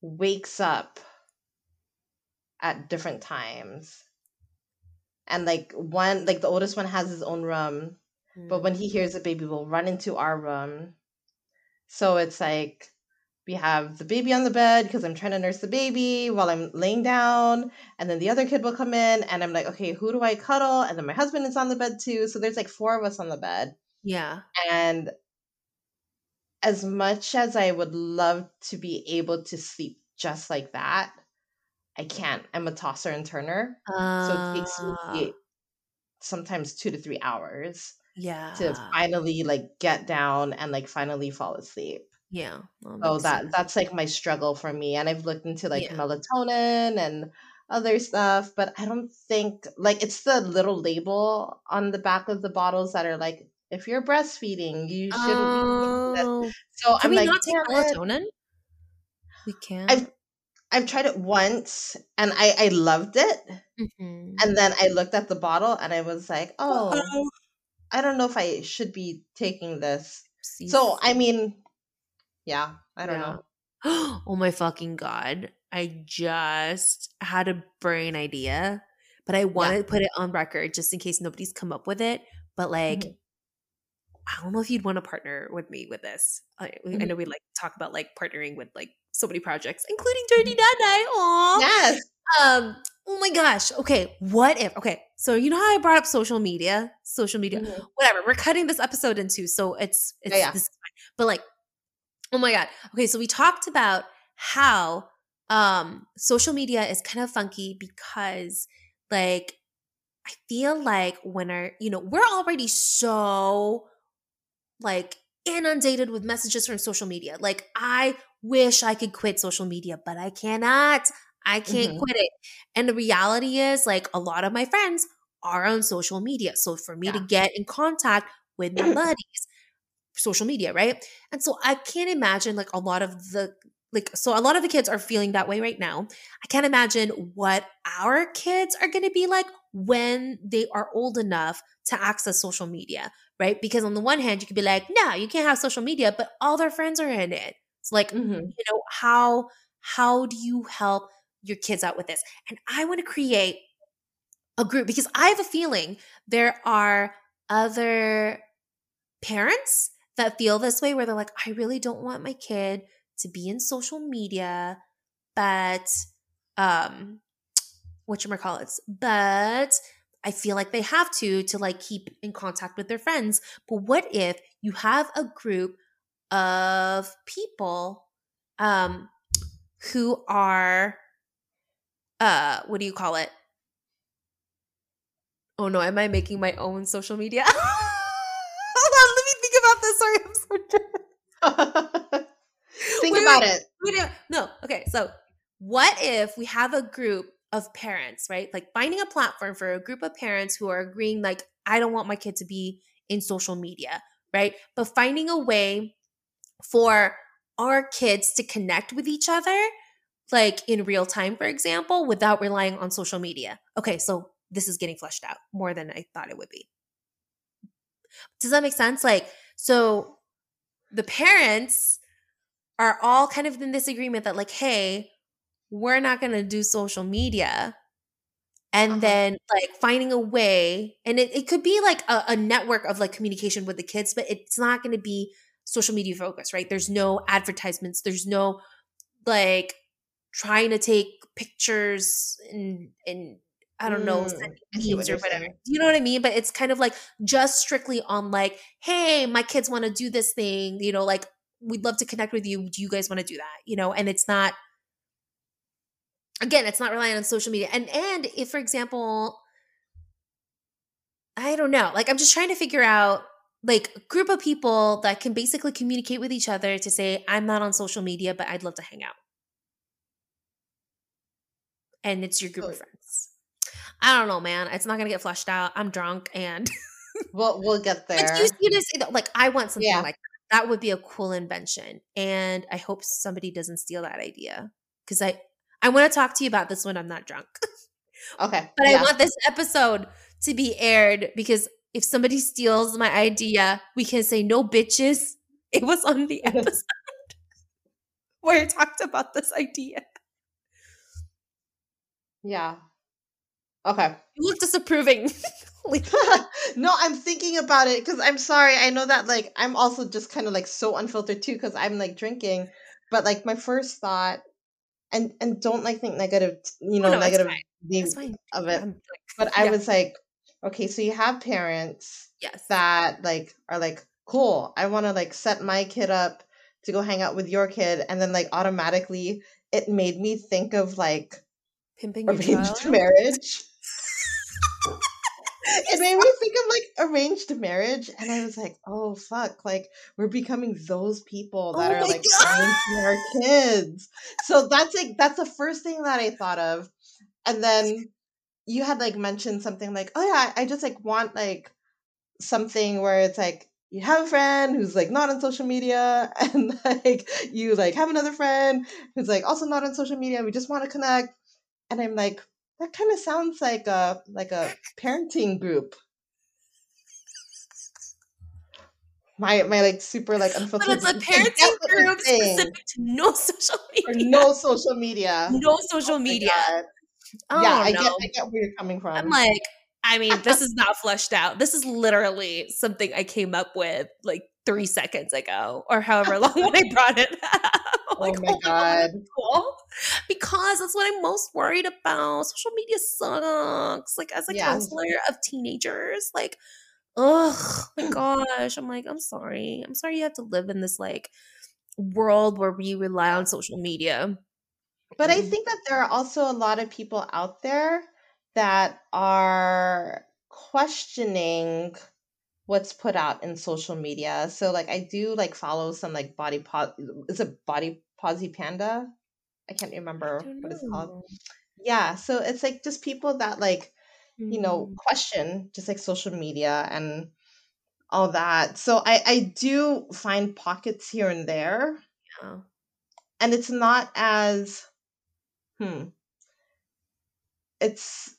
wakes up at different times. And like one, like the oldest one has his own room, but when he hears a hmm. baby, will run into our room. So it's like we have the baby on the bed because I'm trying to nurse the baby while I'm laying down, and then the other kid will come in, and I'm like, okay, who do I cuddle? And then my husband is on the bed too. So there's like four of us on the bed, yeah. and as much as I would love to be able to sleep just like that, I can't. I'm a tosser and turner, so it takes Ah, me sometimes two to three hours yeah. to finally like get down and like finally fall asleep. yeah. That So that sense. that's like my struggle for me. And I've looked into like Yeah. melatonin and other stuff, but I don't think like it's the little label on the back of the bottles that are like if you're breastfeeding, you shouldn't be taking this. Oh, So can I'm we like, not take "Damn it." melatonin? We can. I've I've tried it once and I I loved it. Mhm. And then I looked at the bottle and I was like, oh, Uh-oh. I don't know if I should be taking this. So I mean, yeah, I don't Yeah. know. oh my fucking god! I just had a brain idea, but I want to put it on record just in case nobody's come up with it. But like, Mhm. I don't know if you'd want to partner with me with this. I, I Mhm. know we like talk about like partnering with like so many projects, including Dirty Dad Aw. Yes. Um. Oh my gosh. Okay. What if? Okay. So you know how I brought up social media, social media, Mhm. whatever. We're cutting this episode into, so it's it's yeah. this fine. But like, oh my god. Okay. So we talked about how um social media is kind of funky because like I feel like when our you know we're already so like inundated with messages from social media. Like I wish I could quit social media, but I cannot. I can't Mhm. quit it. And the reality is like a lot of my friends are on social media. So for me to get in contact with my buddies, social media, right? And so I can't imagine like a lot of the like so a lot of the kids are feeling that way right now. I can't imagine what our kids are going to be like when they are old enough to access social media, right? Because on the one hand, you could be like, no, you can't have social media, but all their friends are in it. It's like, Mhm. you know, how how do you help your kids out with this? And I want to create a group because I have a feeling there are other parents that feel this way where they're like, I really don't want my kid to be in social media, but um what you call it, but I feel like they have to to like keep in contact with their friends. But what if you have a group of people um who are uh what do you call it? Oh no, am I making my own social media? Hold on, let me think about this. Sorry, I'm so Think Wait, about wait, it. wait, wait. No, okay. So, what if we have a group of parents, right? Like finding a platform for a group of parents who are agreeing, like, I don't want my kid to be in social media, right? But finding a way for our kids to connect with each other, like in real time, for example, without relying on social media. Okay, so this is getting fleshed out more than I thought it would be. Does that make sense? Like, so the parents are all kind of in this agreement that, like, hey, we're not going to do social media. And Uh-huh. then, like, finding a way, and it, it could be like a, a network of like communication with the kids, but it's not going to be social media focus, right? There's no advertisements, there's no like trying to take pictures and, and, I don't know, Mm, send I see what memes or whatever. saying. You know what I mean? But it's kind of like just strictly on like, hey, my kids want to do this thing, you know, like we'd love to connect with you. Do you guys want to do that? You know, and it's not again, it's not relying on social media. And and if for example, I don't know, like I'm just trying to figure out like a group of people that can basically communicate with each other to say, I'm not on social media, but I'd love to hang out. And it's your group of friends. I don't know, man. It's not gonna get flushed out. I'm drunk and We'll we'll get But there. you, you just you know, like I want something Yeah. like that. Would be a cool invention, and I hope somebody doesn't steal that idea because I I want to talk to you about this when I'm not drunk. Okay. but yeah. I want this episode to be aired because if somebody steals my idea, we can say no bitches. It was on the episode where I talked about this idea. yeah. Okay. You look disapproving. Like, no, I'm thinking about it because I'm sorry. I know that like I'm also just kind of like so unfiltered too because I'm like drinking. But like my first thought, and and don't like think negative, you oh, know, no, it's negative fine. fine. of it. Like, But I yeah. was like, okay, so you have parents yes. that like are like, cool, I want to like set my kid up to go hang out with your kid, and then like automatically it made me think of like Pimping your arranged marriage. It made me think of like arranged marriage, and I was like, oh fuck, like we're becoming those people that Oh are like parenting our kids. So that's like that's the first thing that I thought of, and then you had like mentioned something like, oh yeah, I just like want like something where it's like you have a friend who's like not on social media and like you like have another friend who's like also not on social media we just want to connect and i'm like that kind of sounds like a like a parenting group my my like super like But it's a parenting group saying, specific to no social media. no social media no social Oh media. Oh, yeah i no. get i get where you're coming from I'm like, I mean, this is not fleshed out. This is literally something I came up with like three seconds ago, or however long when I brought it up. Oh like, my god cool. Because that's what I'm most worried about. Social media sucks. Like as a Yes. counselor of teenagers, like, oh my gosh. I'm like, I'm sorry. I'm sorry you have to live in this like world where we rely on social media. But I Mhm. think that there are also a lot of people out there that are questioning what's put out in social media. So like I do like follow some like body pos is it Body Posi Panda? I can't remember I what it's called. Yeah, so it's like just people that like, you know, Mm. question just like social media and all that. So I I do find pockets here and there Yeah. and it's not as hmm it's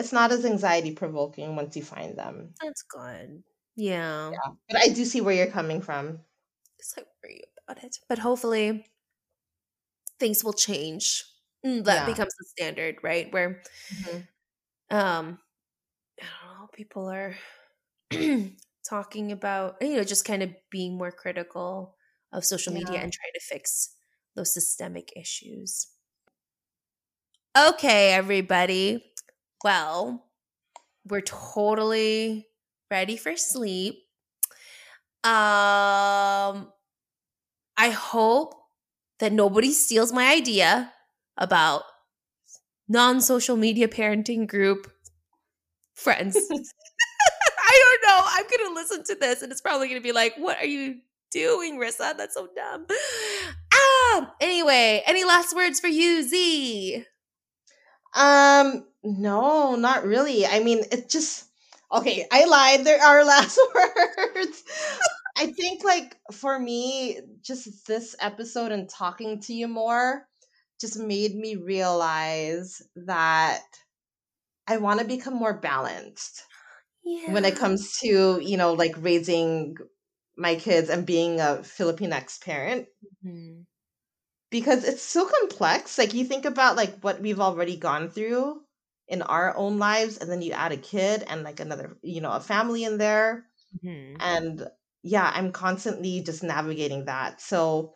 it's not as anxiety provoking once you find them That's good. Yeah. but i do see where you're coming from I worry about it. But hopefully things will change. Mm, That Yeah. becomes the standard, right? Where um I don't know, people are talking about you know, just kind of being more critical of social media Yeah. and trying to fix those systemic issues. Okay, everybody. Well, we're totally ready for sleep. Um I hope that nobody steals my idea about non-social media parenting group friends. I don't know. I'm going to listen to this and it's probably going to be like, "What are you doing, Rissa? That's so dumb." Ah, anyway, any last words for you, Z? Um, no, not really. I mean, it just okay, I lied. There are last words. I think like for me, just this episode and talking to you more just made me realize that I want to become more balanced Yeah. when it comes to, you know, like raising my kids and being a Filipinx parent Mhm. Because it's so complex. Like you think about like what we've already gone through in our own lives and then you add a kid and like another, you know, a family in there Mhm. and yeah, I'm constantly just navigating that. So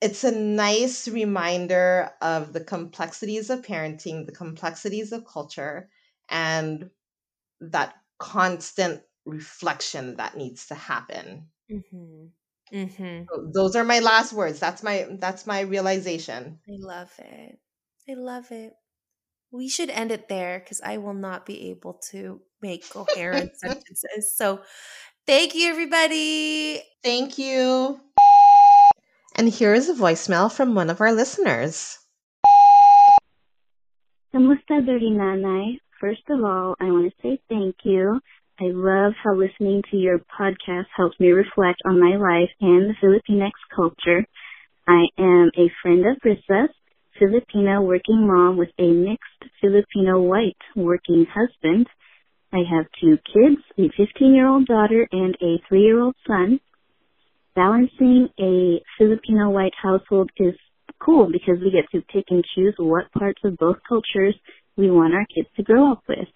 it's a nice reminder of the complexities of parenting, the complexities of culture and that constant reflection that needs to happen. Mhm. Mhm. So those are my last words. That's my that's my realization. I love it. I love it. We should end it there because I will not be able to make coherent sentences. So, thank you, everybody. Thank you. And here is a voicemail from one of our listeners. Kamusta Dirty Nanay? First of all, I want to say thank you. I love how listening to your podcast helps me reflect on my life and the Filipinx culture. I am a friend of Rissa's, Filipino working mom with a mixed Filipino white working husband. I have two kids, a 15 year old daughter and a 3 year old son. Balancing a Filipino white household is cool because we get to pick and choose what parts of both cultures we want our kids to grow up with.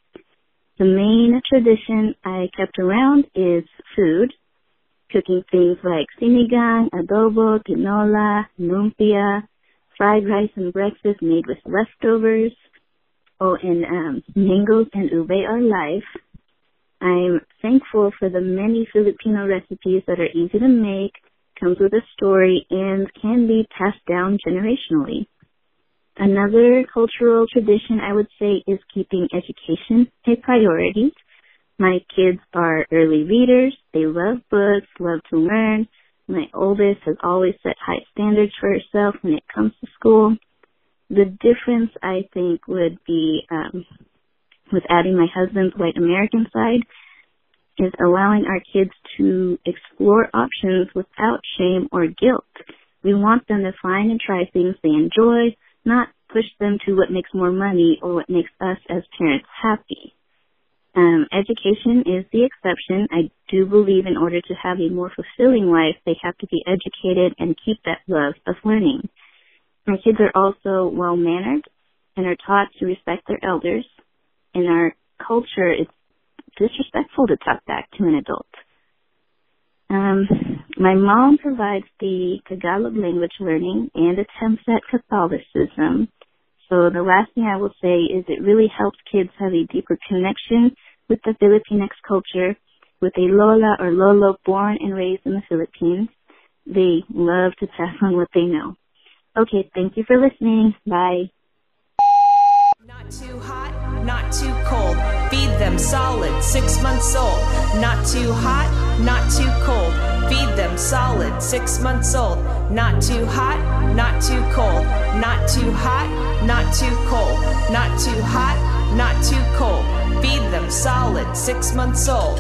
The main tradition I kept around is food, cooking things like sinigang, adobo, tinola, lumpia, fried rice and breakfast made with leftovers. Oh, and um, mangoes and ube are life. I'm thankful for the many Filipino recipes that are easy to make, comes with a story, and can be passed down generationally. Another cultural tradition I would say is keeping education a priority. My kids are early readers. They love books, love to learn. My oldest has always set high standards for herself when it comes to school. The difference I think would be um, with adding my husband's white American side is allowing our kids to explore options without shame or guilt. We want them to find and try things they enjoy, not push them to what makes more money or what makes us as parents happy. Um, education is the exception. I do believe in order to have a more fulfilling life, they have to be educated and keep that love of learning. My kids are also well mannered and are taught to respect their elders. In our culture, it's disrespectful to talk back to an adult. Um, my mom provides the Tagalog language learning and attempts at Catholicism. So the last thing I will say is it really helps kids have a deeper connection with the Filipinx culture. With a Lola or Lolo born and raised in the Philippines, they love to pass on what they know. Okay, thank you for listening. Bye. Not too hot, not too cold. Feed them solid, six months old. Not too hot, not too cold. Feed them solid, six months old. Not too hot, not too cold. Not too hot, not too cold. Not too hot, not too cold. Feed them solid, six months old.